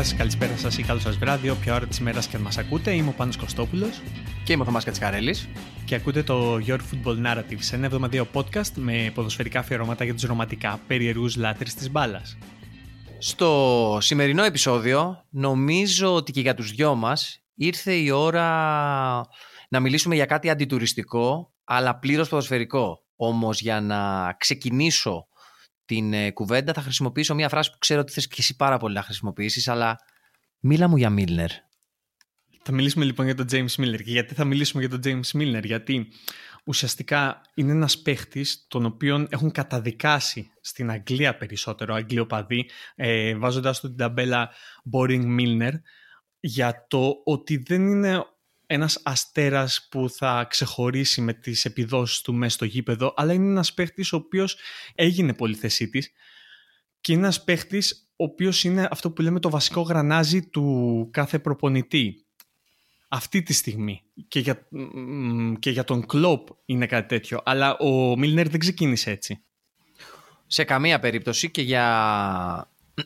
Καλημέρα σας, καλησπέρα σας ή καλό σας βράδυ, όποια ώρα της μέρα και αν μας ακούτε. Είμαι ο Πάνος Κωστόπουλος. Και είμαι ο Θωμάς Κατσικαρέλης. Και ακούτε το Your Football Narratives, ένα εβδομαδιαίο podcast με ποδοσφαιρικά αφιερώματα για τους ρομαντικά περίεργου λάτρες της μπάλας. Στο σημερινό επεισόδιο, νομίζω ότι και για τους δυο μας ήρθε η ώρα να μιλήσουμε για κάτι αντιτουριστικό, αλλά πλήρως ποδοσφαιρικό. Όμως για να ξεκινήσω την ε, κουβέντα θα χρησιμοποιήσω μια φράση που ξέρω ότι θες και εσύ πάρα πολύ να χρησιμοποιήσεις, αλλά μίλα μου για Μίλνερ. Θα μιλήσουμε λοιπόν για τον James Miller. Και γιατί θα μιλήσουμε για τον James Miller, γιατί ουσιαστικά είναι ένας παίχτης τον οποίο έχουν καταδικάσει στην Αγγλία περισσότερο, αγγλιοπαδί, ε, βάζοντας του την ταμπέλα Boring Milner, για το ότι δεν είναι ένας αστέρας που θα ξεχωρίσει με τις επιδόσεις του μέσα στο γήπεδο, αλλά είναι ένας παίχτης ο οποίος έγινε πολυθεσίτης και είναι ένας παίχτης ο οποίος είναι αυτό που λέμε το βασικό γρανάζι του κάθε προπονητή. Αυτή τη στιγμή. Και για, και για τον Κλόπ είναι κάτι τέτοιο. Αλλά ο Μίλνερ δεν ξεκίνησε έτσι. Σε καμία περίπτωση και για...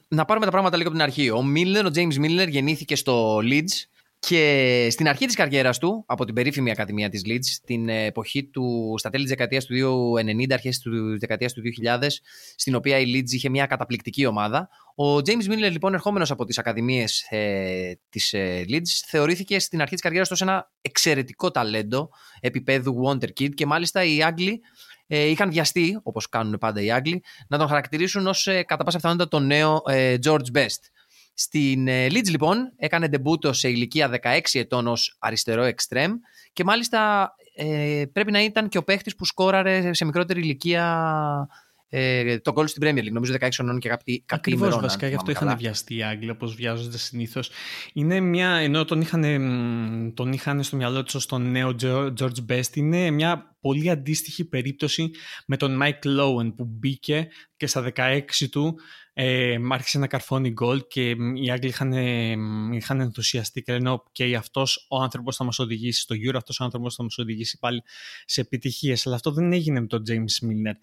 Να πάρουμε τα πράγματα λίγο από την αρχή. Ο Μίλνερ, ο James Μίλνερ γεννήθηκε στο Leeds και στην αρχή της καριέρας του, από την περίφημη Ακαδημία της Leeds, στην εποχή του, στα τέλη της δεκαετίας του 1990, αρχές της δεκαετίας του 2000, στην οποία η Leeds είχε μια καταπληκτική ομάδα, ο James Miller, λοιπόν, ερχόμενος από τις Ακαδημίες ε, της ε, Leeds, θεωρήθηκε στην αρχή της καριέρας του ένα εξαιρετικό ταλέντο επίπεδου Wonder Kid και μάλιστα οι Άγγλοι ε, είχαν βιαστεί, όπως κάνουν πάντα οι Άγγλοι, να τον χαρακτηρίσουν ως ε, κατά πάσα πιθανότητα τον νέο ε, George Best. Στην ε, Leeds λοιπόν έκανε ντεμπούτο σε ηλικία 16 ετών ως αριστερό εξτρέμ και μάλιστα ε, πρέπει να ήταν και ο παίχτης που σκόραρε σε μικρότερη ηλικία ε, το γκολ στην Premier League. Νομίζω 16 χρονών και κάποιοι Ακριβώς βασικά γι' αυτό είχαν βιαστεί οι Άγγλοι όπως βιάζονται συνήθως. Είναι μια. ενώ τον είχαν, τον είχαν στο μυαλό τους ως τον νέο George Best, είναι μια πολύ αντίστοιχη περίπτωση με τον Mike Lowen που μπήκε και στα 16 του ε, άρχισε να καρφώνει γκολ και οι Άγγλοι είχαν, είχαν ενθουσιαστεί και λένε ok αυτός ο άνθρωπος θα μας οδηγήσει στο Euro, αυτός ο άνθρωπος θα μας οδηγήσει πάλι σε επιτυχίες. Αλλά αυτό δεν έγινε με τον James Milner.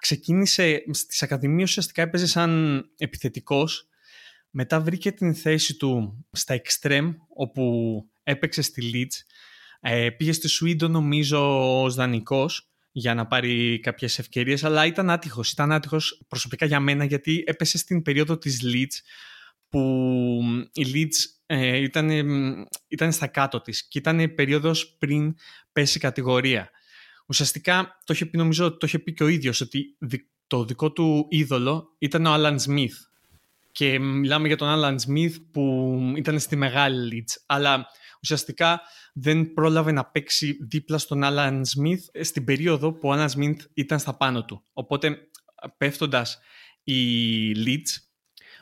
Ξεκίνησε στις Ακαδημίες ουσιαστικά έπαιζε σαν επιθετικός μετά βρήκε την θέση του στα Extreme όπου έπαιξε στη Leeds ε, πήγε στη Σουίντο νομίζω ως δανεικός για να πάρει κάποιες ευκαιρίες, αλλά ήταν άτυχος. Ήταν άτυχος προσωπικά για μένα γιατί έπεσε στην περίοδο της Leeds που η Leeds ε, ήταν, ήταν στα κάτω της και ήταν περίοδος πριν πέσει κατηγορία. Ουσιαστικά το είχε πει νομίζω, το είχε πει και ο ίδιος ότι το δικό του είδωλο ήταν ο Alan Smith και μιλάμε για τον Alan Smith που ήταν στη μεγάλη Leeds αλλά ουσιαστικά δεν πρόλαβε να παίξει δίπλα στον Άλαν Σμιθ στην περίοδο που ο Άλαν Σμιθ ήταν στα πάνω του. Οπότε πέφτοντας η Leeds,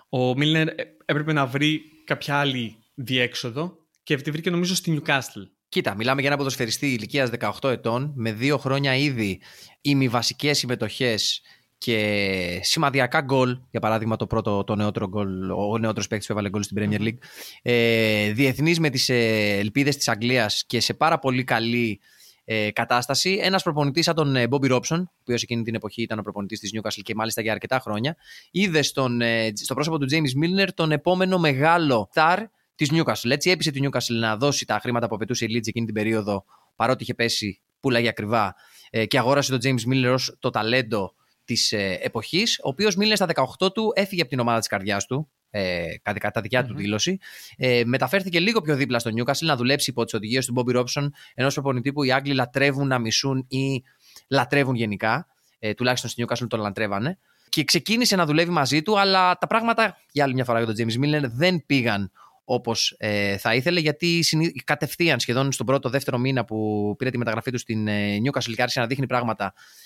ο Μίλνερ έπρεπε να βρει κάποια άλλη διέξοδο και τη βρήκε νομίζω στη Newcastle. Κοίτα, μιλάμε για ένα ποδοσφαιριστή ηλικίας 18 ετών, με δύο χρόνια ήδη ημιβασικές συμμετοχές και σημαδιακά γκολ, για παράδειγμα το πρώτο, το νεότερο γκολ, ο νεότερος παίκτης που έβαλε γκολ στην Premier League. Ε, Διεθνή με τις ε, ελπίδες της Αγγλίας και σε πάρα πολύ καλή ε, κατάσταση. Ένας προπονητής σαν τον ε, Bobby Robson, ο οποίος εκείνη την εποχή ήταν ο προπονητής της Newcastle και μάλιστα για αρκετά χρόνια, είδε στον, ε, στο πρόσωπο του James Milner τον επόμενο μεγάλο star της Newcastle. Έτσι έπεισε τη Newcastle να δώσει τα χρήματα που απαιτούσε η Leeds εκείνη την περίοδο, παρότι είχε πέσει πουλάγια ακριβά, ε, και αγόρασε τον James Milner ως το ταλέντο της ε, εποχής, ο οποίος μίλησε στα 18 του, έφυγε από την ομάδα της καρδιάς του, ε, κατά, κατά δικιά του δήλωση. Ε, μεταφέρθηκε λίγο πιο δίπλα στο Newcastle να δουλέψει υπό τις οδηγίες του Bobby Robson, ενός προπονητή που οι Άγγλοι λατρεύουν να μισούν ή λατρεύουν γενικά. Ε, τουλάχιστον στη Newcastle τον λατρεύανε. Και ξεκίνησε να δουλεύει μαζί του, αλλά τα πράγματα, για άλλη μια φορά για τον James Miller, δεν πήγαν όπως ε, θα ήθελε, γιατί κατευθείαν σχεδόν στον πρώτο, δεύτερο μήνα που πήρε τη μεταγραφή του στην ε, Newcastle και άρχισε να δείχνει πράγματα ε,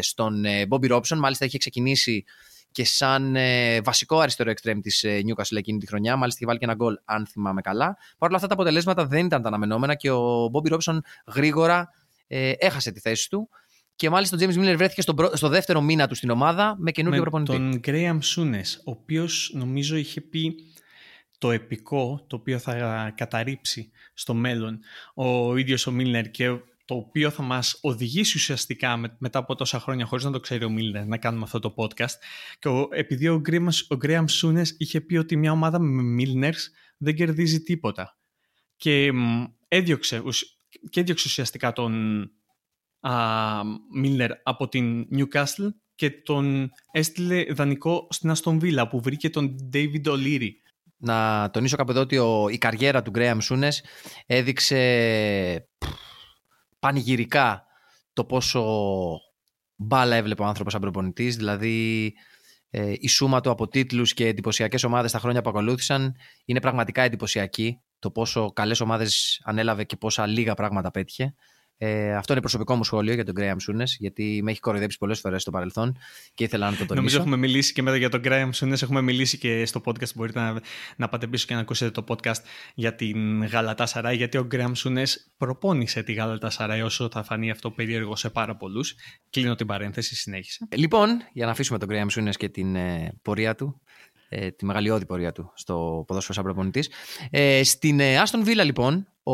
στον ε, Bobby Robson. Μάλιστα είχε ξεκινήσει και σαν ε, βασικό αριστερό εξτρέμ της ε, Newcastle εκείνη τη χρονιά. Μάλιστα είχε βάλει και ένα γκολ, αν θυμάμαι καλά. Παρ' όλα αυτά τα αποτελέσματα δεν ήταν τα αναμενόμενα και ο Bobby Robson γρήγορα ε, έχασε τη θέση του. Και μάλιστα ο James Miller βρέθηκε στο, στο δεύτερο μήνα του στην ομάδα με καινούργιο προπονητή. Τον Graham Souness, ο οποίος νομίζω είχε πει το επικό το οποίο θα καταρρύψει στο μέλλον ο ίδιος ο Μίλνερ και το οποίο θα μας οδηγήσει ουσιαστικά μετά από τόσα χρόνια χωρίς να το ξέρει ο Μίλνερ να κάνουμε αυτό το podcast και ο, επειδή ο, ο Γκρέαμ Σούνες είχε πει ότι μια ομάδα με Μίλνερς δεν κερδίζει τίποτα και έδιωξε, και έδιωξε ουσιαστικά τον Μίλνερ από την Newcastle και τον έστειλε δανεικό στην Αστον Βίλα που βρήκε τον David O'Leary. Να τονίσω κάπου εδώ ότι ο, η καριέρα του Γκρέαμ Σούνες έδειξε πανηγυρικά το πόσο μπάλα έβλεπε ο άνθρωπος σαν προπονητής, δηλαδή ε, η σούμα του από τίτλους και εντυπωσιακές ομάδες τα χρόνια που ακολούθησαν είναι πραγματικά εντυπωσιακή το πόσο καλές ομάδες ανέλαβε και πόσα λίγα πράγματα πέτυχε. Ε, αυτό είναι προσωπικό μου σχόλιο για τον Graham Souness, γιατί με έχει κοροϊδέψει πολλές φορές στο παρελθόν και ήθελα να το τονίσω. Νομίζω έχουμε μιλήσει και μετά για τον Graham Souness, έχουμε μιλήσει και στο podcast. Μπορείτε να, να πάτε πίσω και να ακούσετε το podcast για την Γαλατά Σαράι, γιατί ο Graham Souness προπόνησε τη Γαλατά Σαράι, όσο θα φανεί αυτό περίεργο σε πάρα πολλούς. Κλείνω την παρένθεση, συνέχισε. Λοιπόν, για να αφήσουμε τον Graham Souness και την ε, πορεία του, ε, τη μεγαλειώδη πορεία του στο ποδόσφαιρο σαν προπονητής. Ε, στην ε, Aston Villa, λοιπόν, ο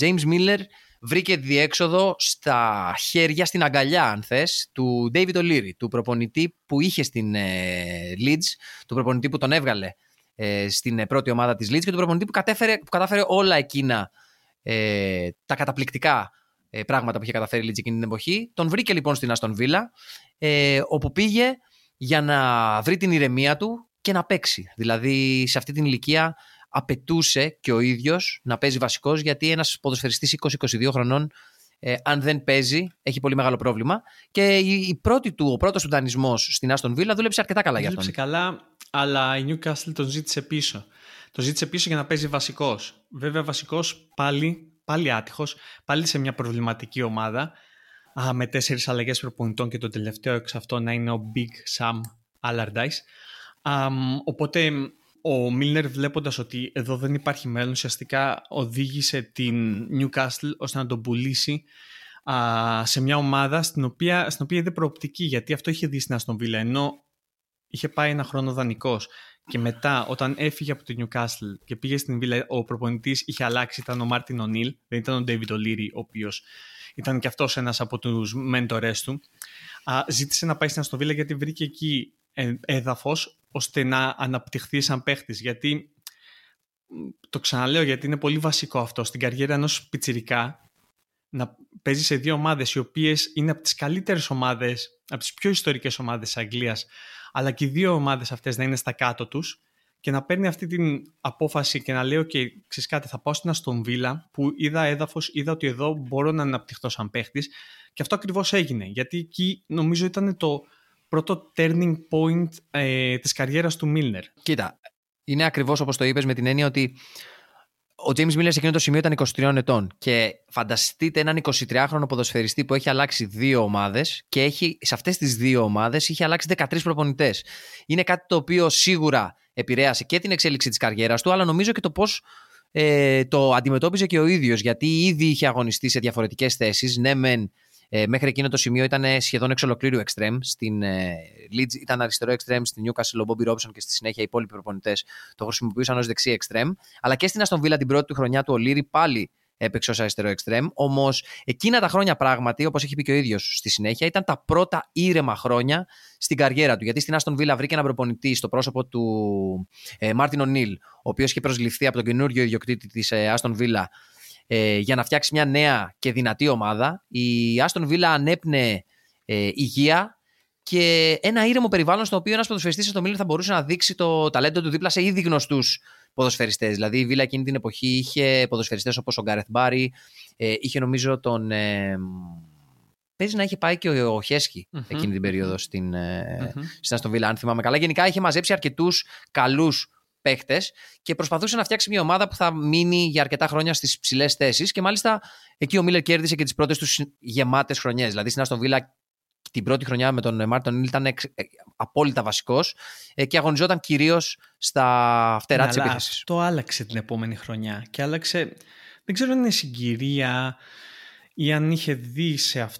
James Miller βρήκε διέξοδο στα χέρια, στην αγκαλιά αν θες, του David O'Leary, του προπονητή που είχε στην ε, Leeds, του προπονητή που τον έβγαλε ε, στην ε, πρώτη ομάδα της Leeds και του προπονητή που, κατέφερε, που κατάφερε όλα εκείνα ε, τα καταπληκτικά ε, πράγματα που είχε καταφέρει η Leeds εκείνη την εποχή. Τον βρήκε λοιπόν στην Aston Villa, ε, όπου πήγε για να βρει την ηρεμία του και να παίξει. Δηλαδή σε αυτή την ηλικία απαιτούσε και ο ίδιος να παίζει βασικός, γιατί ένας ποδοσφαιριστής 20-22 χρονών, ε, αν δεν παίζει, έχει πολύ μεγάλο πρόβλημα. Και η, πρώτη του, ο πρώτος του δανεισμός στην Άστον Βίλα δούλεψε αρκετά καλά για αυτόν. Δούλεψε καλά, αλλά η Newcastle τον ζήτησε πίσω. Το ζήτησε πίσω για να παίζει βασικός. Βέβαια, βασικός πάλι, πάλι άτυχος, πάλι σε μια προβληματική ομάδα. Α, με τέσσερις αλλαγές προπονητών και το τελευταίο εξ αυτό να είναι ο Big Sam Allardyce. Um, οπότε ο Μίλνερ βλέποντας ότι εδώ δεν υπάρχει μέλλον, ουσιαστικά οδήγησε την Newcastle ώστε να τον πουλήσει α, σε μια ομάδα στην οποία, στην οποία είδε προοπτική, γιατί αυτό είχε δει στην Αστον Villa, ενώ είχε πάει ένα χρόνο δανεικός. Και μετά, όταν έφυγε από την Newcastle και πήγε στην Villa, ο προπονητής είχε αλλάξει, ήταν ο Μάρτιν Ονίλ, δεν ήταν ο David O'Leary, ο οποίος ήταν και αυτός ένας από τους μέντορές του. Α, ζήτησε να πάει στην Αστον Villa γιατί βρήκε εκεί ε, έδαφος ώστε να αναπτυχθείς σαν παίχτης. Γιατί το ξαναλέω γιατί είναι πολύ βασικό αυτό στην καριέρα ενός πιτσιρικά να παίζει σε δύο ομάδες οι οποίες είναι από τις καλύτερες ομάδες, από τις πιο ιστορικές ομάδες της Αγγλίας αλλά και οι δύο ομάδες αυτές να είναι στα κάτω τους και να παίρνει αυτή την απόφαση και να λέω και ξέρεις κάτι θα πάω στην Αστον Βίλα που είδα έδαφος, είδα ότι εδώ μπορώ να αναπτυχθώ σαν παίχτης και αυτό ακριβώς έγινε γιατί εκεί νομίζω ήταν το, πρώτο turning point ε, της καριέρας του Μίλνερ. Κοίτα, είναι ακριβώς όπως το είπες με την έννοια ότι ο James Miller σε εκείνο το σημείο ήταν 23 ετών και φανταστείτε έναν 23χρονο ποδοσφαιριστή που έχει αλλάξει δύο ομάδες και έχει, σε αυτές τις δύο ομάδες είχε αλλάξει 13 προπονητές. Είναι κάτι το οποίο σίγουρα επηρέασε και την εξέλιξη της καριέρας του αλλά νομίζω και το πώς ε, το αντιμετώπιζε και ο ίδιος γιατί ήδη είχε αγωνιστεί σε διαφορετικές θέσεις. Ναι μεν ε, μέχρι εκείνο το σημείο ήταν σχεδόν εξ ολοκλήρου extreme. Στην ε, Leeds ήταν αριστερό extreme, στην Newcastle ο Bobby Robson και στη συνέχεια οι υπόλοιποι προπονητές το χρησιμοποιούσαν ως δεξί extreme. Αλλά και στην Aston Villa την πρώτη του χρονιά του Ολύρη πάλι έπαιξε ως αριστερό extreme. Όμως εκείνα τα χρόνια πράγματι, όπως έχει πει και ο ίδιος στη συνέχεια, ήταν τα πρώτα ήρεμα χρόνια στην καριέρα του. Γιατί στην Aston Villa βρήκε ένα προπονητή στο πρόσωπο του ε, Μάρτιν Ονίλ, ο οποίος είχε προσληφθεί από τον καινούριο ιδιοκτήτη της ε, Aston Villa ε, για να φτιάξει μια νέα και δυνατή ομάδα. Η Άστον Βίλα ανέπνεε ε, υγεία και ένα ήρεμο περιβάλλον στο οποίο ένας ποδοσφαιριστής στο Μίλαν θα μπορούσε να δείξει το ταλέντο του δίπλα σε ήδη γνωστούς ποδοσφαιριστές. Δηλαδή η Βίλα εκείνη την εποχή είχε ποδοσφαιριστές όπως ο Γκάρεθ Μπάρι, ε, είχε νομίζω τον. Ε, Παίζει να είχε πάει και ο χεσκι εκείνη την περίοδο στην, ε, mm-hmm. στην Αστον Βίλα, αν θυμάμαι καλά. Γενικά είχε μαζέψει αρκετούς καλούς παίχτες και προσπαθούσε να φτιάξει μια ομάδα που θα μείνει για αρκετά χρόνια στις ψηλές θέσεις. Και μάλιστα εκεί ο Μίλλερ κέρδισε και τις πρώτες τους γεμάτες χρονιές. Δηλαδή στην Αστον Βίλα την πρώτη χρονιά με τον Μάρτον Νίλ ήταν εξ, ε, απόλυτα βασικός ε, και αγωνιζόταν κυρίως στα φτερά ναι, της επίθεσης. Αυτό άλλαξε την επόμενη χρονιά και άλλαξε. Δεν ξέρω αν είναι συγκυρία ή αν είχε δει σε αυ...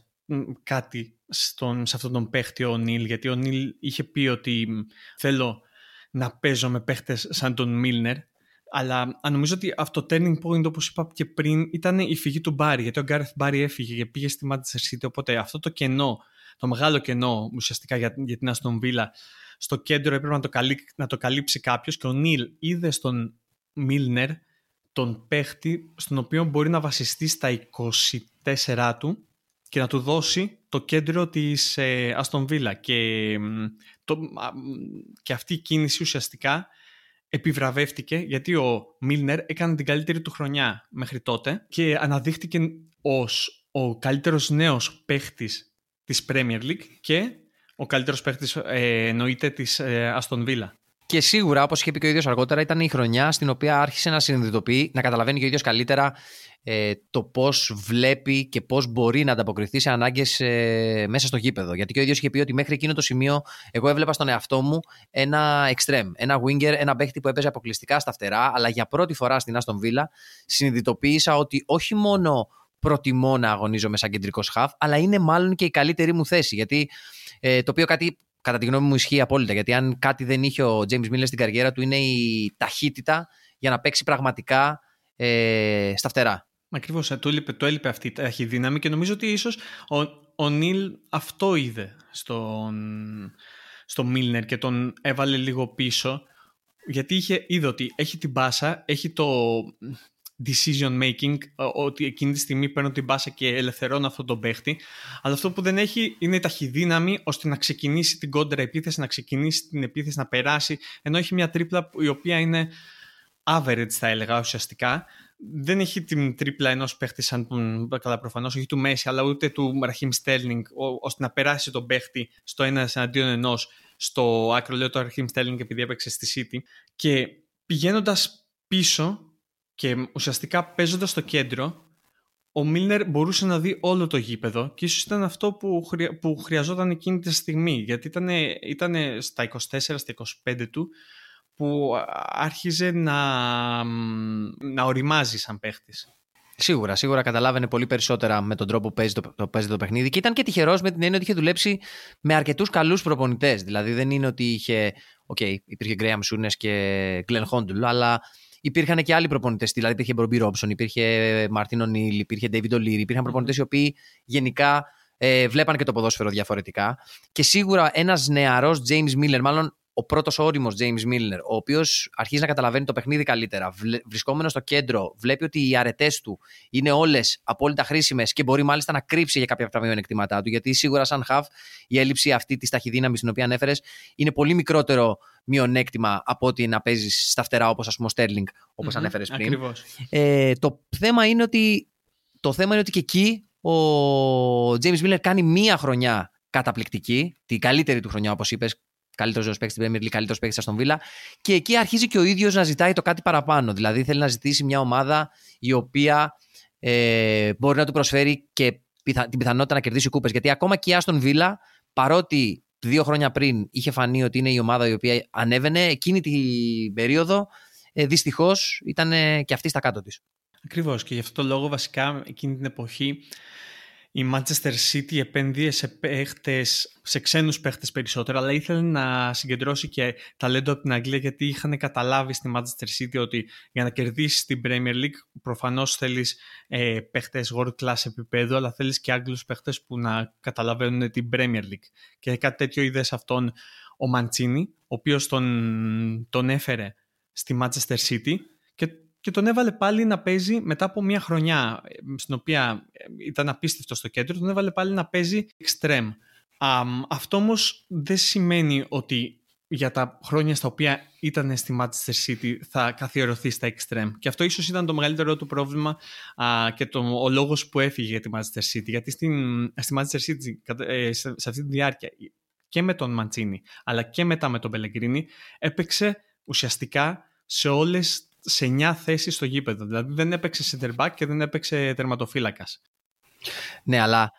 κάτι στον, σε αυτόν τον παίχτη ο Νίλ, γιατί ο Νίλ είχε πει ότι θέλω να παίζω με παίχτες σαν τον Μίλνερ. Αλλά νομίζω ότι αυτό το turning point, όπως είπα και πριν, ήταν η φυγή του Μπάρι. Γιατί ο Γκάρεθ Μπάρι έφυγε και πήγε στη Manchester City. Οπότε αυτό το κενό, το μεγάλο κενό ουσιαστικά για, για την Αστον Βίλα, στο κέντρο έπρεπε να το, να το καλύψει κάποιος. Και ο Νίλ είδε στον Μίλνερ τον παίχτη στον οποίο μπορεί να βασιστεί στα 24 του και να του δώσει το κέντρο της ε, Αστον Βίλα και, το, και αυτή η κίνηση ουσιαστικά επιβραβεύτηκε γιατί ο Μίλνερ έκανε την καλύτερη του χρονιά μέχρι τότε και αναδείχτηκε ως ο καλύτερος νέος παίχτης της Premier League και ο καλύτερος παίχτης ε, εννοείται της ε, Αστον Βίλα. Και σίγουρα, όπως είχε πει και ο ίδιος αργότερα, ήταν η χρονιά στην οποία άρχισε να συνειδητοποιεί, να καταλαβαίνει και ο ίδιος καλύτερα ε, το πώς βλέπει και πώς μπορεί να ανταποκριθεί σε ανάγκες ε, μέσα στο γήπεδο. Γιατί και ο ίδιος είχε πει ότι μέχρι εκείνο το σημείο, εγώ έβλεπα στον εαυτό μου ένα extreme, ένα winger, ένα παίχτη που έπαιζε αποκλειστικά στα φτερά, αλλά για πρώτη φορά στην Άστον Βίλα συνειδητοποίησα ότι όχι μόνο προτιμώ να αγωνίζομαι σαν κεντρικός χαφ, αλλά είναι μάλλον και η καλύτερη μου θέση. Γιατί ε, το οποίο κάτι κατά τη γνώμη μου ισχύει απόλυτα. Γιατί αν κάτι δεν είχε ο James Miller στην καριέρα του, είναι η ταχύτητα για να παίξει πραγματικά ε, στα φτερά. Ακριβώς. Ε, το, έλειπε, το έλειπε αυτή η ταχυδύναμη και νομίζω ότι ίσως ο, ο Νίλ αυτό είδε στον, στο Μίλνερ και τον έβαλε λίγο πίσω. Γιατί είχε, είδε ότι έχει την μπάσα, έχει το, decision making, ότι εκείνη τη στιγμή παίρνω την μπάσα και ελευθερώνω αυτόν τον παίχτη. Αλλά αυτό που δεν έχει είναι η ταχυδύναμη ώστε να ξεκινήσει την κόντρα επίθεση, να ξεκινήσει την επίθεση, να περάσει. Ενώ έχει μια τρίπλα η οποία είναι average, θα έλεγα ουσιαστικά. Δεν έχει την τρίπλα ενός παίχτη σαν τον καλά προφανώς, όχι του Μέση, αλλά ούτε του Ραχίμ Στέρλινγκ, ώστε να περάσει τον παίχτη στο ένα εναντίον ενός. Στο άκρο λέω το Ραχίμ Στέρλινγκ επειδή έπαιξε στη City. Και πηγαίνοντας πίσω, και ουσιαστικά παίζοντας στο κέντρο, ο Μίλνερ μπορούσε να δει όλο το γήπεδο και ίσως ήταν αυτό που, που χρειαζόταν εκείνη τη στιγμή γιατί ήταν, ήταν στα 24, στα 25 του που άρχιζε να, να ωριμάζει σαν παίχτης. Σίγουρα, σίγουρα καταλάβαινε πολύ περισσότερα με τον τρόπο που παίζει το, το, παίζει το παιχνίδι και ήταν και τυχερός με την έννοια ότι είχε δουλέψει με αρκετούς καλούς προπονητές. Δηλαδή δεν είναι ότι είχε. OK, okay, υπήρχε Γκρέαμ Σούνες και Γκλεν Χόντουλ, αλλά υπήρχαν και άλλοι προπονητές. Δηλαδή υπήρχε Μπομπί Ρόμπσον, υπήρχε Μαρτίν Νίλ, υπήρχε Ντέιβιντ Ολίρη. Υπήρχαν προπονητές οι οποίοι γενικά ε, βλέπαν και το ποδόσφαιρο διαφορετικά. Και σίγουρα ένας νεαρός James Miller, μάλλον ο πρώτος όριμος James Miller, ο οποίος αρχίζει να καταλαβαίνει το παιχνίδι καλύτερα, βρισκόμενος στο κέντρο, βλέπει ότι οι αρετές του είναι όλες απόλυτα χρήσιμες και μπορεί μάλιστα να κρύψει για κάποια από τα μειονεκτήματά του. Γιατί σίγουρα, σαν χαφ, η έλλειψη αυτή της ταχυδύναμης την οποία ανέφερες είναι πολύ μικρότερο μειονέκτημα από ότι να παίζεις στα φτερά όπως ας πούμε ο Στέρλινγκ, όπως mm-hmm, ανέφερες πριν. Ε, το θέμα είναι ότι. Το θέμα είναι ότι και εκεί ο James Miller κάνει μία χρονιά καταπληκτική, την καλύτερη του χρονιά, όπως είπες, καλύτερος ζώο παίκτης στην Premier League, καλύτερος παίκτης στον Βίλα. Και εκεί αρχίζει και ο ίδιος να ζητάει το κάτι παραπάνω. Δηλαδή θέλει να ζητήσει μια ομάδα η οποία ε, μπορεί να του προσφέρει και την πιθανότητα να κερδίσει κούπες. Γιατί ακόμα και η Άστον Βίλα, παρότι δύο χρόνια πριν είχε φανεί ότι είναι η ομάδα η οποία ανέβαινε, εκείνη την περίοδο ε, δυστυχώς ήταν και αυτή στα κάτω της. Ακριβώς και γι' αυτό το λόγο βασικά εκείνη την εποχή η Manchester City επένδυε σε, παίχτες, σε ξένους παίχτες περισσότερο, αλλά ήθελε να συγκεντρώσει και ταλέντο από την Αγγλία, γιατί είχαν καταλάβει στη Manchester City ότι για να κερδίσεις την Premier League προφανώς θέλεις ε, παίχτες world class επίπεδο, αλλά θέλεις και Άγγλους παίχτες που να καταλαβαίνουν την Premier League. Και κάτι τέτοιο είδε σε αυτόν ο Μαντσίνη, ο οποίος τον, τον έφερε στη Manchester City και και τον έβαλε πάλι να παίζει μετά από μια χρονιά ε, στην οποία ε, ήταν απίστευτο στο κέντρο, τον έβαλε πάλι να παίζει extreme. αυτό όμως δεν σημαίνει ότι για τα χρόνια στα οποία ήταν στη Manchester City θα καθιερωθεί στα extreme. Και αυτό ίσως ήταν το μεγαλύτερο του πρόβλημα α, και το, ο λόγος που έφυγε για τη Manchester City. Γιατί στην, στη Manchester City, ε, σε, σε αυτή τη διάρκεια και με τον Μαντσίνη αλλά και μετά με τον Πελεγκρίνη έπαιξε ουσιαστικά σε όλες σε 9 θέσει στο γήπεδο. Δηλαδή δεν έπαιξε center back και δεν έπαιξε τερματοφύλακας. Ναι, αλλά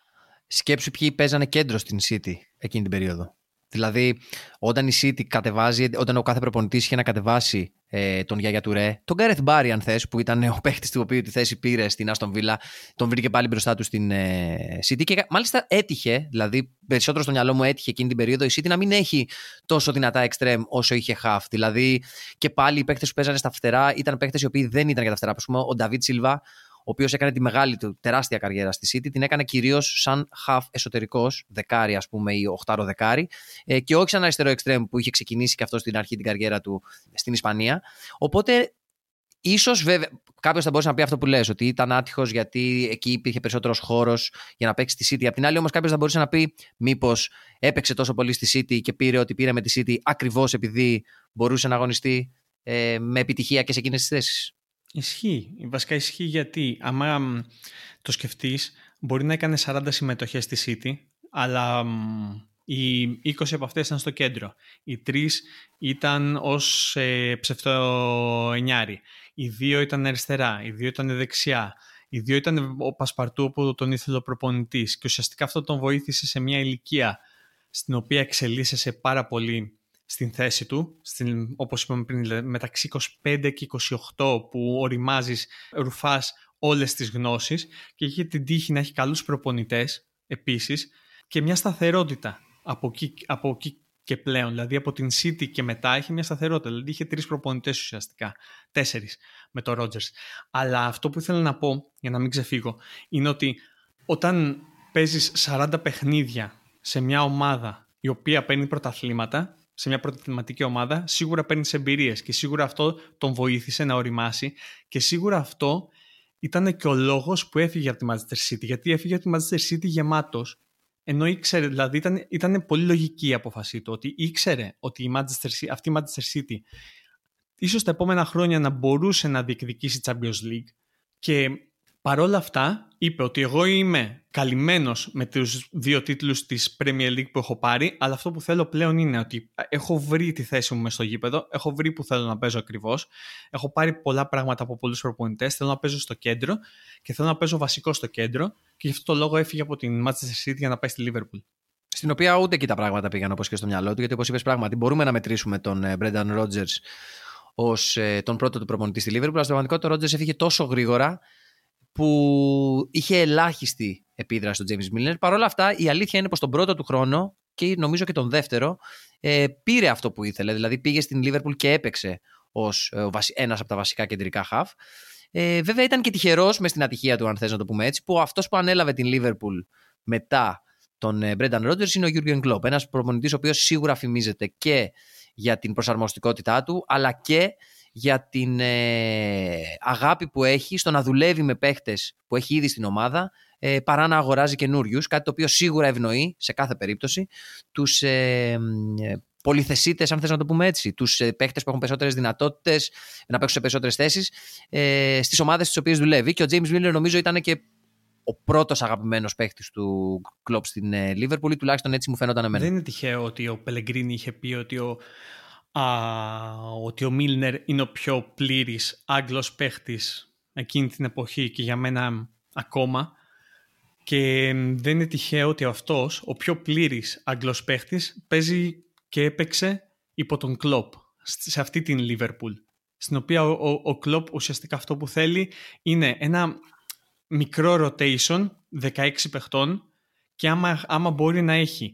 σκέψου ποιοι παίζανε κέντρο στην City εκείνη την περίοδο. Δηλαδή, όταν η City κατεβάζει, όταν ο κάθε προπονητής είχε να κατεβάσει ε, τον Γιάγια Τουρέ, τον Γκάρεθ Μπάρι, αν θες, που ήταν ο παίχτης του οποίου τη θέση πήρε στην Άστον Βίλα, τον βρήκε πάλι μπροστά του στην ε, City. Και μάλιστα έτυχε, δηλαδή περισσότερο στο μυαλό μου έτυχε εκείνη την περίοδο η City να μην έχει τόσο δυνατά extreme όσο είχε half. Δηλαδή και πάλι οι παίχτε που παίζανε στα φτερά ήταν παίχτε οι οποίοι δεν ήταν για τα φτερά. Α πούμε, ο Νταβίτ Σίλβα ο οποίος έκανε τη μεγάλη του τεράστια καριέρα στη City, την έκανε κυρίως σαν half εσωτερικός, δεκάρι ας πούμε, ή οχτάρο δεκάρι, ε, και όχι σαν αριστερό εξτρέμ που είχε ξεκινήσει και αυτό στην αρχή την καριέρα του στην Ισπανία. Οπότε ίσως βέβαια κάποιος θα μπορούσε να πει αυτό που λες, ότι ήταν άτυχος γιατί εκεί υπήρχε περισσότερος χώρος για να παίξει στη City. Απ' την άλλη, όμως, κάποιος θα μπορούσε να πει μήπως έπαιξε τόσο πολύ στη City και πήρε ότι πήρε με τη City ακριβώς επειδή μπορούσε να αγωνιστεί ε, με επιτυχία και σε εκείνες τις θέσεις. Ισχύει. Βασικά ισχύει γιατί άμα το σκεφτείς μπορεί να έκανε 40 συμμετοχές στη City αλλά οι 20 από αυτές ήταν στο κέντρο. Οι 3 ήταν ως ε, ψευτοενιάρι. Οι 2 ήταν αριστερά. Οι 2 ήταν δεξιά. Οι 2 ήταν ο Πασπαρτού που τον ήθελε ο προπονητής και ουσιαστικά αυτό τον βοήθησε σε μια ηλικία στην οποία εξελίσσεσαι πάρα πολύ στην θέση του, στην, όπως είπαμε πριν, μεταξύ 25 και 28 που οριμάζεις, ρουφάς όλες τις γνώσεις και είχε την τύχη να έχει καλούς προπονητές επίσης και μια σταθερότητα από εκεί, από εκεί και πλέον. Δηλαδή από την City και μετά είχε μια σταθερότητα. Δηλαδή είχε τρεις προπονητές ουσιαστικά. Τέσσερις με το Rogers. Αλλά αυτό που ήθελα να πω, για να μην ξεφύγω, είναι ότι όταν παίζεις 40 παιχνίδια σε μια ομάδα η οποία παίρνει πρωταθλήματα, σε μια πρωταθληματική ομάδα, σίγουρα παίρνεις εμπειρίες και σίγουρα αυτό τον βοήθησε να οριμάσει και σίγουρα αυτό ήταν και ο λόγος που έφυγε από τη Manchester City. Γιατί έφυγε από τη Manchester City γεμάτος, ενώ ήξερε, δηλαδή ήταν, ήταν πολύ λογική η απόφασή του, ότι ήξερε ότι η Manchester, αυτή η Manchester City ίσως τα επόμενα χρόνια να μπορούσε να διεκδικήσει Champions League και παρόλα αυτά είπε ότι εγώ είμαι καλυμμένος με τους δύο τίτλους της Premier League που έχω πάρει, αλλά αυτό που θέλω πλέον είναι ότι έχω βρει τη θέση μου μες στο γήπεδο, έχω βρει που θέλω να παίζω ακριβώς, έχω πάρει πολλά πράγματα από πολλούς προπονητές, θέλω να παίζω στο κέντρο και θέλω να παίζω βασικό στο κέντρο και γι' αυτό το λόγο έφυγε από την Manchester City για να πάει στη Liverpool. Στην οποία ούτε εκεί τα πράγματα πήγαν όπως και στο μυαλό του, γιατί όπως είπες, πράγματι μπορούμε να μετρήσουμε τον ε, Brendan Rodgers ως ε, τον πρώτο του προπονητή στη Liverpool. Αλλά στην πραγματικότητα ο Rodgers έφυγε τόσο γρήγορα που είχε ελάχιστη επίδραση στον James Milner. Παρ' όλα αυτά, η αλήθεια είναι πως τον πρώτο του χρόνο και νομίζω και τον δεύτερο ε, πήρε αυτό που ήθελε. Δηλαδή πήγε στην Liverpool και έπαιξε ως ε, ένας από τα βασικά κεντρικά χαφ. Ε, βέβαια ήταν και τυχερός μες στην ατυχία του, αν θες να το πούμε έτσι, που αυτός που ανέλαβε την Liverpool μετά τον ε, Brendan Rodgers είναι ο Jurgen Klopp. Ένας προπονητής ο οποίος σίγουρα φημίζεται και για την προσαρμοστικότητά του, αλλά και για την ε, αγάπη που έχει στο να δουλεύει με παίχτες που έχει ήδη στην ομάδα ε, παρά να αγοράζει καινούριους, κάτι το οποίο σίγουρα ευνοεί σε κάθε περίπτωση τους ε, πολυθεσίτες, αν θες να το πούμε έτσι, τους ε, παίχτες που έχουν περισσότερες δυνατότητες να παίξουν σε περισσότερες θέσεις ε, στις ομάδες στις οποίες δουλεύει και ο James Miller νομίζω ήταν και ο πρώτος αγαπημένος παίχτης του κλοπ στην Λίβερπουλ, ή τουλάχιστον έτσι μου φαίνονταν εμένα. Δεν είναι τυχαίο ότι ο Πελεγκρίνη είχε πει ότι ο α, ότι ο Μίλνερ είναι ο πιο πλήρης Άγγλος παίχτης εκείνη την εποχή και για μένα ακόμα. Και δεν είναι τυχαίο ότι αυτός, ο πιο πλήρης Άγγλος παίχτης, παίζει και έπαιξε υπό τον Κλόπ σε αυτή την Λίβερπουλ στην οποία ο, ο, Κλόπ ουσιαστικά αυτό που θέλει είναι ένα μικρό rotation 16 παιχτών και άμα, άμα μπορεί να έχει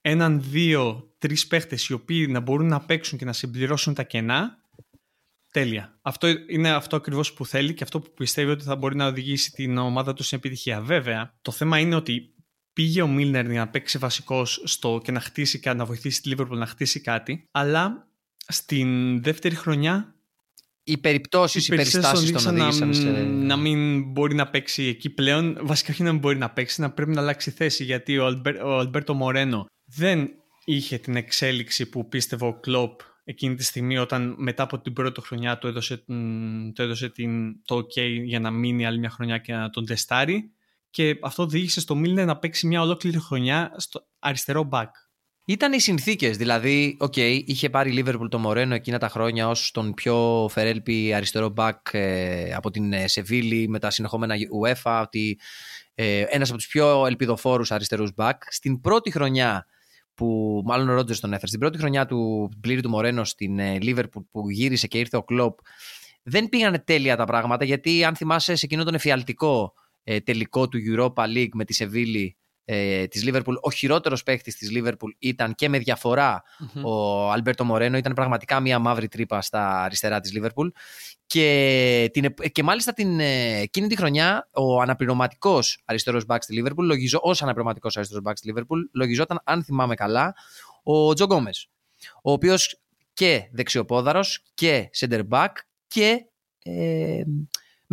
έναν, δύο, τρεις παίχτες οι οποίοι να μπορούν να παίξουν και να συμπληρώσουν τα κενά. Τέλεια. Αυτό είναι αυτό ακριβώς που θέλει και αυτό που πιστεύει ότι θα μπορεί να οδηγήσει την ομάδα του στην επιτυχία. Βέβαια, το θέμα είναι ότι πήγε ο Μίλνερ για να παίξει βασικός στο και να χτίσει κάτι, να βοηθήσει τη Λίβερπουλ να χτίσει κάτι, αλλά στην δεύτερη χρονιά. Οι περιπτώσεις, οι, οι περιστάσεις τον οδήγησαν να, σε... να μην μπορεί να παίξει εκεί πλέον. Βασικά, όχι να μην μπορεί να παίξει, να πρέπει να αλλάξει θέση γιατί ο, Αλμπέρ, ο Αλμπέρτο Μορένο δεν είχε την εξέλιξη που πίστευε ο Κλόπ εκείνη τη στιγμή όταν μετά από την πρώτη χρονιά του έδωσε, το έδωσε την, το ok για να μείνει άλλη μια χρονιά και να τον τεστάρει και αυτό οδήγησε στο Μίλνερ να παίξει μια ολόκληρη χρονιά στο αριστερό back. Ήταν οι συνθήκες. Δηλαδή, ok, okay, είχε πάρει η Λίβερπουλ το Μορένο εκείνα τα χρόνια ως τον πιο φερέλπι αριστερό μπακ ε, από την ε, Σεβίλη με τα συνεχόμενα UEFA. Ότι ε, ένας από τους πιο ελπιδοφόρους αριστερούς μπακ. Στην πρώτη χρονιά που μάλλον ο Ρότζερς τον έφερε. Στην πρώτη χρονιά του πλήρη του Μορένο στην Λίβερπουλ που γύρισε και ήρθε ο Κλοπ, δεν πήγανε τέλεια τα πράγματα γιατί αν θυμάσαι σε εκείνο τον εφιαλτικό ε, τελικό του Europa League με τη Σεβίλη ε, της Liverpool, ο χειρότερος παίκτης της Liverpool ήταν και με διαφορα ο Αλμπέρτο Μορένο, ήταν πραγματικά μια μαύρη τρύπα στα αριστερά της Liverpool και, την, και μάλιστα την, ε, εκείνη τη χρονιά ο αναπληρωματικός αριστερός back στη Liverpool, λογιζό, ως αναπληρωματικός αριστερός back στη Liverpool, λογιζόταν αν θυμάμαι καλά ο Τζο Γκόμες, ο οποίος και δεξιοπόδαρος και center back και ε,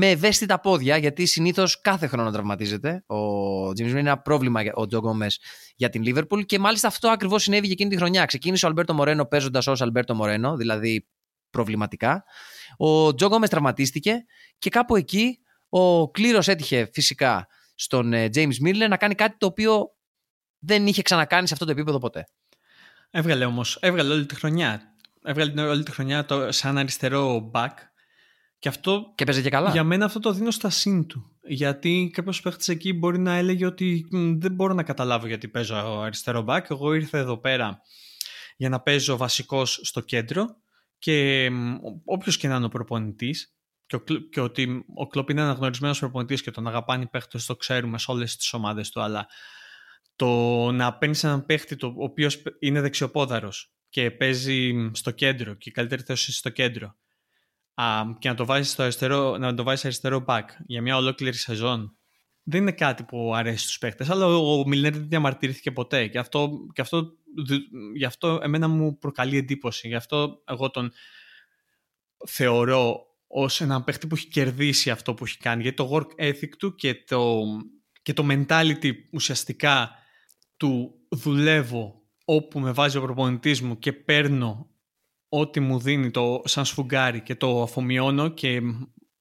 με ευαίσθητα πόδια, γιατί συνήθως κάθε χρόνο τραυματίζεται. Ο James είναι ένα πρόβλημα ο Τζο Γκόμες για την Λίβερπουλ και μάλιστα αυτό ακριβώς συνέβη και εκείνη τη χρονιά. Ξεκίνησε ο Αλμπέρτο Μορένο παίζοντας ως Αλμπέρτο Μορένο, δηλαδή προβληματικά. Ο Τζο Γκόμες τραυματίστηκε και κάπου εκεί ο κλήρος έτυχε φυσικά στον ε, James Milner να κάνει κάτι το οποίο δεν είχε ξανακάνει σε αυτό το επίπεδο ποτέ. Έβγαλε όμως, έβγαλε όλη τη χρονιά. Έβγαλε όλη τη χρονιά το, σαν αριστερό back και αυτό. Και παίζει και καλά. Για μένα αυτό το δίνω στα συν του. Γιατί κάποιος παίχτης εκεί μπορεί να έλεγε ότι δεν μπορώ να καταλάβω γιατί παίζω αριστερό μπακ. Εγώ ήρθα εδώ πέρα για να παίζω βασικός στο κέντρο και όποιος και να είναι ο προπονητής, και, ο, και ότι ο Κλοπ είναι αναγνωρισμένος προπονητής και τον αγαπάνει παίχτες, το ξέρουμε σε όλες τις ομάδες του, αλλά το να παίρνεις έναν παίχτη το, ο οποίος είναι δεξιοπόδαρος και παίζει στο κέντρο και η καλύτερη θέση στο κέντρο και να το βάζεις, στο αριστερό, να το βάζεις αριστερό back για μια ολόκληρη σεζόν. Δεν είναι κάτι που αρέσει στους παίκτες αλλά ο Μιλνέρ δεν διαμαρτυρήθηκε ποτέ και αυτό, και αυτό, γι' αυτό εμένα μου προκαλεί εντύπωση. Γι' αυτό εγώ τον θεωρώ ως έναν παίχτη που έχει κερδίσει αυτό που έχει κάνει. Γιατί το work ethic του και το, και το mentality ουσιαστικά του δουλεύω όπου με βάζει ο προπονητής μου και παίρνω ό,τι μου δίνει το σαν σφουγγάρι και το αφομοιώνω και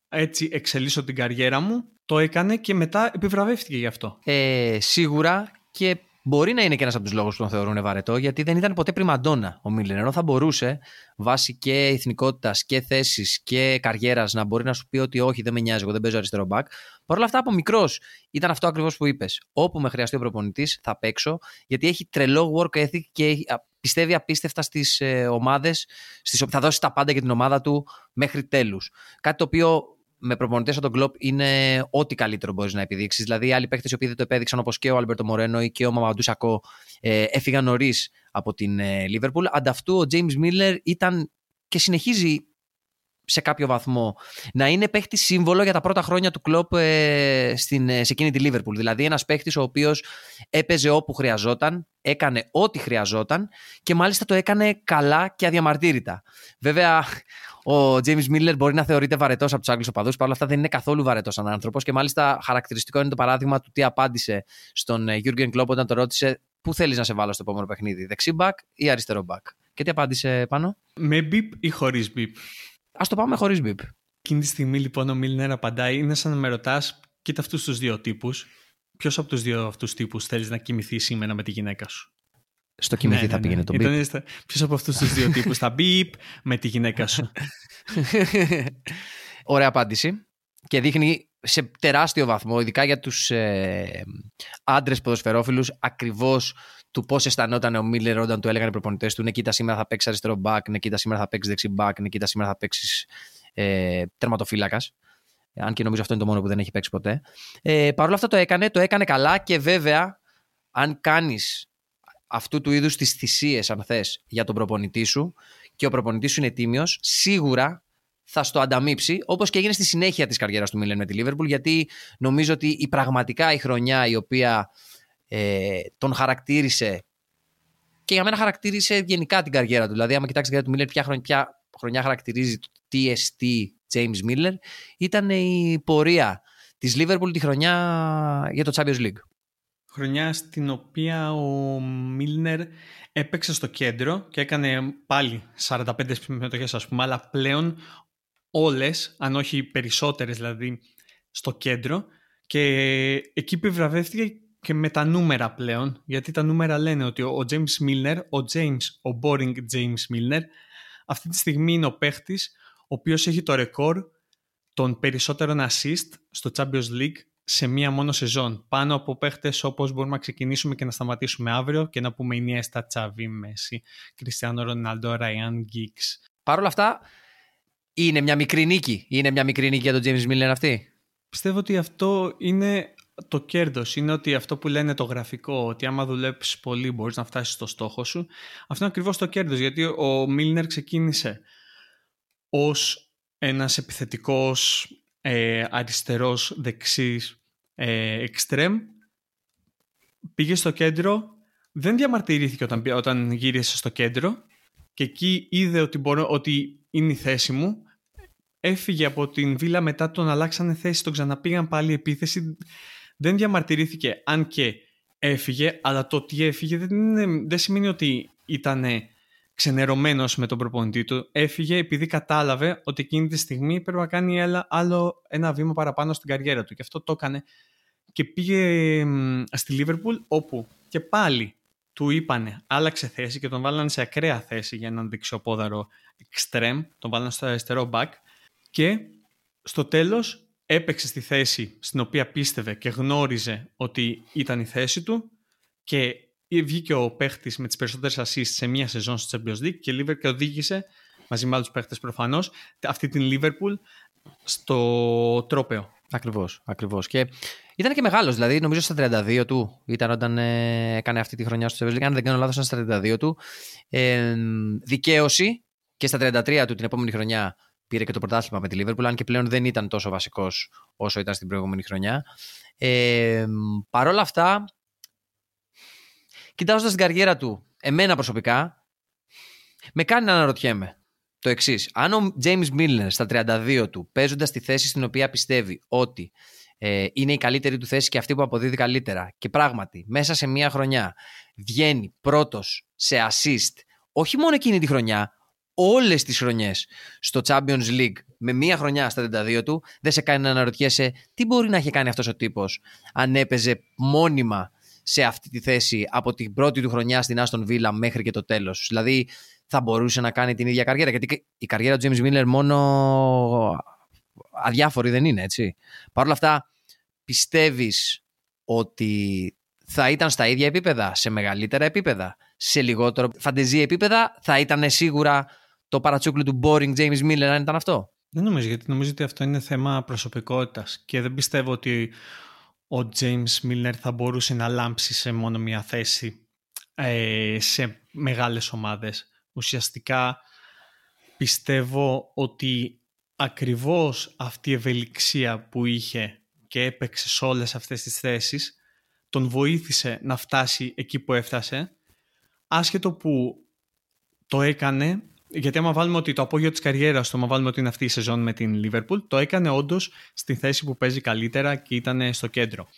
έτσι εξελίσσω την καριέρα μου, το έκανε και μετά επιβραβεύτηκε γι' αυτό. Ε, σίγουρα και μπορεί να είναι και ένας από τους λόγους που τον θεωρούν βαρετό, γιατί δεν ήταν ποτέ πριμαντόνα ο Μίλεν. Ενώ θα μπορούσε βάσει και εθνικότητας και θέση και καριέρας να μπορεί να σου πει ότι όχι, δεν με νοιάζει, εγώ δεν παίζω αριστερό μπακ. Παρ' όλα αυτά από μικρός ήταν αυτό ακριβώς που είπες. Όπου με χρειαστεί ο προπονητής θα παίξω, γιατί έχει τρελό work ethic και πιστεύει απίστευτα στις ε, ομάδες, θα δώσει τα πάντα για την ομάδα του μέχρι τέλους. Κάτι το οποίο με προπονητές σαν τον Κλοπ είναι ό,τι καλύτερο μπορείς να επιδείξεις. Δηλαδή, οι άλλοι παίχτε οι οποίοι δεν το επέδειξαν, όπως και ο Αλμπερτο Μορένο ή και ο Μαμαντού Σακό, ε, έφυγαν νωρίς από την Λίβερπουλ. Ανταυτού, ο James Miller ήταν και συνεχίζει σε κάποιο βαθμό να είναι παίχτη σύμβολο για τα πρώτα χρόνια του κλοπ ε, στην, ε, σε εκείνη τη Λίβερπουλ. Δηλαδή ένας παίχτης ο οποίος έπαιζε όπου χρειαζόταν, έκανε ό,τι χρειαζόταν και μάλιστα το έκανε καλά και αδιαμαρτύρητα. Βέβαια, ο Τζέιμς Μίλνερ μπορεί να θεωρείται βαρετός από τους Άγγλους οπαδούς. Παρ' όλα αυτά δεν είναι καθόλου βαρετός σαν άνθρωπος και μάλιστα χαρακτηριστικό είναι το παράδειγμα του τι απάντησε στον Γιούργεν Κλοπ όταν το ρώτησε πού θέλεις να σε βάλω στο επόμενο παιχνίδι, δεξί μπακ ή αριστερό μπακ. Και τι απάντησε, Πάνο; Με μπιπ ή χωρίς μπιπ; Α το πάμε χωρίς μπιπ. Εκείνη τη στιγμή λοιπόν ο Μίλνερ απαντάει, είναι σαν να με ρωτάς, κοίτα αυτούς τους δύο τύπους. Ποιος από τους δύο αυτούς τύπους θέλεις να κοιμηθεί σήμερα με τη γυναίκα σου; Στο κοιμηθεί ναι, θα ναι, πήγαινε ναι. το μπιπ. Ποιος από αυτούς τους δύο τύπους θα μπιπ με τη γυναίκα σου; Ωραία απάντηση. Και δείχνει σε τεράστιο βαθμό, ειδικά για τους ε, άντρες ποδοσφαιρόφιλους, ακριβώς του πώς αισθανόταν ο Μίλλερ όταν του έλεγαν οι προπονητές του: Ναι, κοίτα σήμερα θα παίξεις αριστερό μπακ, ναι, κοίτα σήμερα θα παίξεις δεξί μπακ, ναι, κοίτα σήμερα θα παίξεις ε, τερματοφύλακας. Αν και νομίζω αυτό είναι το μόνο που δεν έχει παίξει ποτέ. Ε, Παρ' όλα αυτά το έκανε, το έκανε καλά και βέβαια, αν κάνεις αυτού του είδους τις θυσίες, αν θες, για τον προπονητή σου και ο προπονητής σου είναι τίμιος, σίγουρα θα στο ανταμείψει, όπως και έγινε στη συνέχεια της καριέρας του Μίλεν με τη Λίβερπουλ, γιατί νομίζω ότι η πραγματικά η χρονιά η οποία ε, τον χαρακτήρισε και για μένα χαρακτήρισε γενικά την καριέρα του. Δηλαδή, άμα κοιτάξεις την καριέρα του Μίλλερ, ποια, χρονιά, ποια χρονιά χαρακτηρίζει το TST James Miller, ήταν η πορεία της Liverpool τη χρονιά για το Champions League. Χρονιά στην οποία ο Μίλνερ έπαιξε στο κέντρο και έκανε πάλι 45 συμμετοχές ας πούμε, αλλά πλέον όλες, αν όχι περισσότερες δηλαδή, στο κέντρο και εκεί επιβραβεύτηκε και με τα νούμερα πλέον, γιατί τα νούμερα λένε ότι ο James Milner, ο James, ο boring James Milner, αυτή τη στιγμή είναι ο παίχτης ο οποίος έχει το ρεκόρ των περισσότερων assist στο Champions League σε μία μόνο σεζόν. Πάνω από παίχτες όπως μπορούμε να ξεκινήσουμε και να σταματήσουμε αύριο και να πούμε Ινιέστα, Τσαβί, Μέση, Κριστιανό Ρονάλντο, Ραιάν Γκίξ. Παρ' όλα αυτά, είναι μια μικρή νίκη. Είναι μια μικρή νίκη για τον James Miller αυτή. Πιστεύω ότι αυτό είναι το κέρδος. Είναι ότι αυτό που λένε το γραφικό, ότι άμα δουλέψεις πολύ μπορείς να φτάσεις στο στόχο σου. Αυτό είναι ακριβώς το κέρδος. Γιατί ο Μίλνερ ξεκίνησε ως ένας επιθετικός ε, αριστερός δεξής ε, εξτρέμ πήγε στο κέντρο δεν διαμαρτυρήθηκε όταν, όταν γύρισε στο κέντρο και εκεί είδε ότι, μπορώ, ότι είναι η θέση μου έφυγε από την βίλα μετά τον αλλάξανε θέση τον ξαναπήγαν πάλι επίθεση δεν διαμαρτυρήθηκε αν και έφυγε αλλά το ότι έφυγε δεν, δεν σημαίνει ότι ήταν ξενερωμένος με τον προπονητή του, έφυγε επειδή κατάλαβε ότι εκείνη τη στιγμή πρέπει να κάνει άλλο ένα βήμα παραπάνω στην καριέρα του. Και αυτό το έκανε και πήγε στη Λίβερπουλ όπου και πάλι του είπανε άλλαξε θέση και τον βάλανε σε ακραία θέση για έναν δεξιοπόδαρο extreme, τον βάλανε στο αριστερό back και στο τέλος έπαιξε στη θέση στην οποία πίστευε και γνώριζε ότι ήταν η θέση του και βγήκε ο παίχτης με τις περισσότερες assists σε μία σεζόν στο Champions League και Liverpool και οδήγησε μαζί με άλλους παίχτες προφανώς αυτή την Liverpool στο τρόπεο. Ακριβώς, ακριβώς. Και ήταν και μεγάλος, δηλαδή νομίζω στα 32 του ήταν όταν ε, έκανε αυτή τη χρονιά στο Champions League. Αν δεν κάνω λάθος, ήταν στα 32 του. Ε, δικαίωση και στα 33 του την επόμενη χρονιά πήρε και το πρωτάθλημα με τη Liverpool, αν και πλέον δεν ήταν τόσο βασικός όσο ήταν στην προηγούμενη χρονιά. Ε, Παρ' όλα αυτά, κοιτάζοντας την καριέρα του, εμένα προσωπικά, με κάνει να αναρωτιέμαι το εξής. Αν ο James Miller στα 32 του, παίζοντας τη θέση στην οποία πιστεύει ότι ε, είναι η καλύτερη του θέση και αυτή που αποδίδει καλύτερα, και πράγματι μέσα σε μία χρονιά βγαίνει πρώτος σε assist, όχι μόνο εκείνη τη χρονιά, όλες τις χρονιές στο Champions League με μία χρονιά στα 32 του, δεν σε κάνει να αναρωτιέσαι τι μπορεί να έχει κάνει αυτός ο τύπος αν έπαιζε μόνιμα σε αυτή τη θέση από την πρώτη του χρονιά στην Άστον Βίλα μέχρι και το τέλος. Δηλαδή θα μπορούσε να κάνει την ίδια καριέρα. Γιατί η καριέρα του James Miller μόνο αδιάφορη δεν είναι, έτσι. Παρ' όλα αυτά, πιστεύεις ότι θα ήταν στα ίδια επίπεδα, σε μεγαλύτερα επίπεδα, σε λιγότερο φαντεζία επίπεδα, θα ήταν σίγουρα το παρατσούκλι του boring James Miller αν ήταν αυτό; Δεν νομίζω, γιατί νομίζω ότι αυτό είναι θέμα προσωπικότητας και δεν πιστεύω ότι ο James Milner θα μπορούσε να λάμψει σε μόνο μια θέση ε, σε μεγάλες ομάδες. Ουσιαστικά πιστεύω ότι ακριβώς αυτή η ευελιξία που είχε και έπαιξε σε όλες αυτές τις θέσεις τον βοήθησε να φτάσει εκεί που έφτασε άσχετο που το έκανε γιατί άμα βάλουμε ότι το απόγειο της καριέρας του, άμα βάλουμε ότι είναι αυτή η σεζόν με την Liverpool, το έκανε όντως στη θέση που παίζει καλύτερα και ήταν στο κέντρο.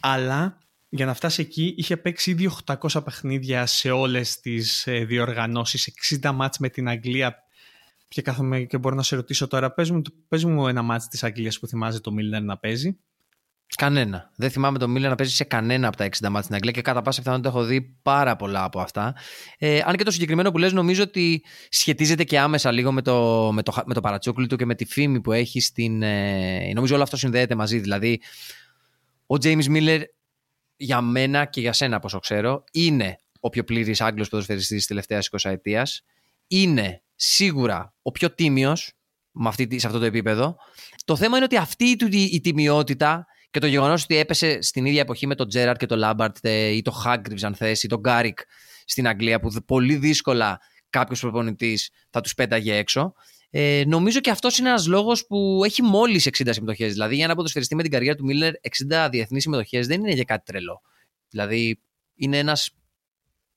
Αλλά για να φτάσει εκεί είχε παίξει ήδη 800 παιχνίδια σε όλες τις ε, διοργανώσεις, 60 μάτς με την Αγγλία. Και κάθομαι και μπορώ να σε ρωτήσω τώρα, πες μου, πες μου ένα μάτς της Αγγλίας που θυμάζει το Μίλνερ να παίζει. Κανένα. Δεν θυμάμαι τον Μίλλερ να παίζει σε κανένα από τα 60 μάτια στην Αγγλία και κατά πάσα πιθανότητα έχω δει πάρα πολλά από αυτά. Ε, αν και το συγκεκριμένο που λες νομίζω ότι σχετίζεται και άμεσα λίγο με το, με το, με το παρατσούκλι του και με τη φήμη που έχει στην. Ε, νομίζω όλο αυτό συνδέεται μαζί. Δηλαδή, ο James Milner για μένα και για σένα, απ' όσο ξέρω, είναι ο πιο πλήρης Άγγλος ποδοσφαιριστής της τελευταίας 20 ετία. Είναι σίγουρα ο πιο τίμιος σε αυτό το επίπεδο. Το θέμα είναι ότι αυτή η, η τιμιότητα και το γεγονός ότι έπεσε στην ίδια εποχή με τον Τζέραρτ και τον Λάμπαρντ ε, ή τον Χάργκριβς, αν θες, ή τον Κάρικ στην Αγγλία, που πολύ δύσκολα κάποιος προπονητής θα τους πέταγε έξω. Ε, νομίζω και αυτός είναι ένας λόγος που έχει μόλις 60 συμμετοχές. Δηλαδή, για ένα ποδοσφαιριστή με την καριέρα του Μίλνερ, 60 διεθνείς συμμετοχές δεν είναι για κάτι τρελό. Δηλαδή, είναι ένας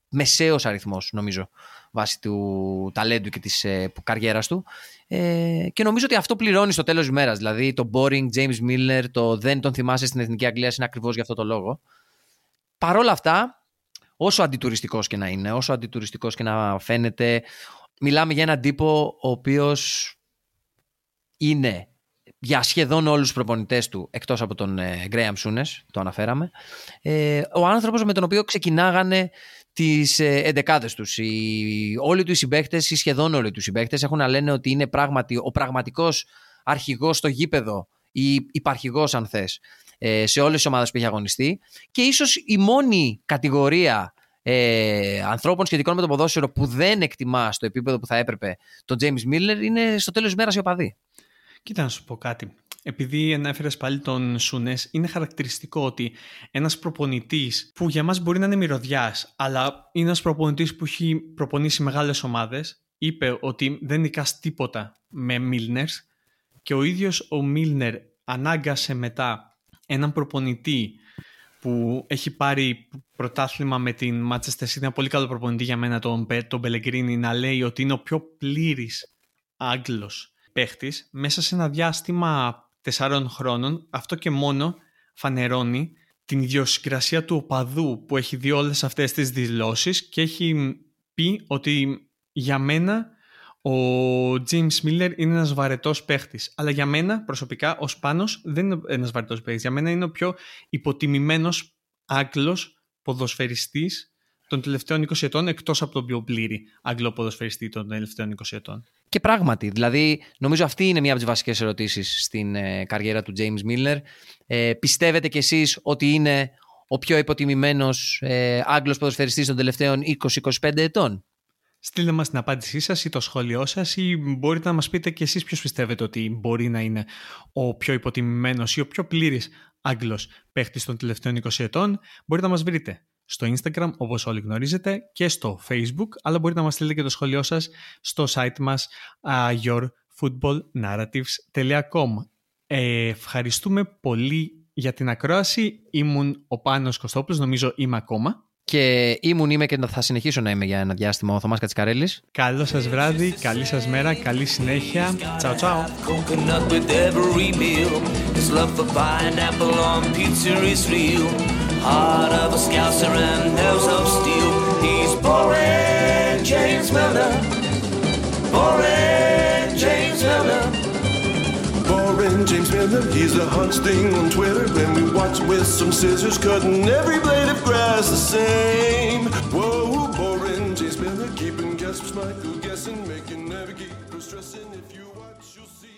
μεσαίος αριθμός, νομίζω, βάσει του ταλέντου και της ε, καριέρας του. Ε, και νομίζω ότι αυτό πληρώνει στο τέλος της μέρας. Δηλαδή, το boring James Miller, το δεν τον θυμάσαι στην Εθνική Αγγλία είναι ακριβώς για αυτό το λόγο. Παρ' όλα αυτά, όσο αντιτουριστικός και να είναι, όσο αντιτουριστικός και να φαίνεται, μιλάμε για έναν τύπο ο οποίος είναι για σχεδόν όλους τους προπονητές του εκτός από τον ε, Graham Souness, το αναφέραμε ε, ο άνθρωπος με τον οποίο ξεκινάγανε τις ε, εντεκάδες τους οι, όλοι τους οι συμπαίκτες ή σχεδόν όλοι τους οι συμπαίκτες έχουν να λένε ότι είναι πράγματι ο πραγματικός αρχηγός στο γήπεδο ή υπαρχηγός αν θες ε, σε όλες τις ομάδες που έχει αγωνιστεί και ίσως η μόνη κατηγορία ε, ανθρώπων σχετικών με το ποδόσφαιρο που δεν εκτιμά στο επίπεδο που θα έπρεπε τον James Miller είναι στο τέλος της μέρας οι οπαδοί. Κοίτα να σου πω κάτι. Επειδή ανέφερες πάλι τον Σούνε, είναι χαρακτηριστικό ότι ένας προπονητής που για μας μπορεί να είναι μυρωδιάς, αλλά είναι ένας προπονητής που έχει προπονήσει μεγάλες ομάδες, είπε ότι δεν νικάς τίποτα με Μίλνερς και ο ίδιος ο Μίλνερ ανάγκασε μετά έναν προπονητή που έχει πάρει πρωτάθλημα με την Manchester City, ένα πολύ καλό προπονητή για μένα τον, τον Πελεγκρίνη, να λέει ότι είναι ο πιο πλήρης Άγγλος παίχτης μέσα σε ένα διάστημα τεσσάρων χρόνων, αυτό και μόνο φανερώνει την ιδιοσυγκρασία του οπαδού που έχει δει όλες αυτές τις δηλώσεις και έχει πει ότι για μένα ο James Miller είναι ένας βαρετός παίχτης. Αλλά για μένα προσωπικά ο Σπάνος δεν είναι ένας βαρετός παίχτης. Για μένα είναι ο πιο υποτιμημένος Άγγλος ποδοσφαιριστής των τελευταίων 20 ετών εκτός από τον πιο πλήρη Άγγλο ποδοσφαιριστή των τελευταίων 20 ετών. Και πράγματι, δηλαδή νομίζω αυτή είναι μία από τις βασικές ερωτήσεις στην ε, καριέρα του James Miller. Ε, πιστεύετε κι εσείς ότι είναι ο πιο υποτιμημένος ε, Άγγλος ποδοσφαιριστής των τελευταίων 20-25 ετών; Στείλτε μας την απάντησή σας ή το σχόλιο σας ή μπορείτε να μας πείτε και εσείς ποιος πιστεύετε ότι μπορεί να είναι ο πιο υποτιμημένος ή ο πιο πλήρης Άγγλος παίχτης των τελευταίων 20 ετών. Μπορείτε να μας βρείτε στο Instagram όπως όλοι γνωρίζετε και στο Facebook αλλά μπορείτε να μας στείλετε και το σχόλιο σας στο site μας uh, yourfootballnarratives.com ε, Ευχαριστούμε πολύ για την ακρόαση. Ήμουν ο Πάνος Κωστόπουλος, νομίζω είμαι ακόμα. Και ήμουν, είμαι και θα συνεχίσω να είμαι για ένα διάστημα ο Θωμάς Κατσικαρέλης. Καλό σας βράδυ, καλή σας μέρα, καλή συνέχεια. Τσαου τσαου. Heart of a scouser and nose of steel. He's boring, James Milner. Boring, James Milner. Boring, James Milner. He's a hot sting on Twitter. When we watch with some scissors, cutting every blade of grass the same. Whoa, boring, James Miller. Keeping guests, Michael guessing, making navigate, stressing if you.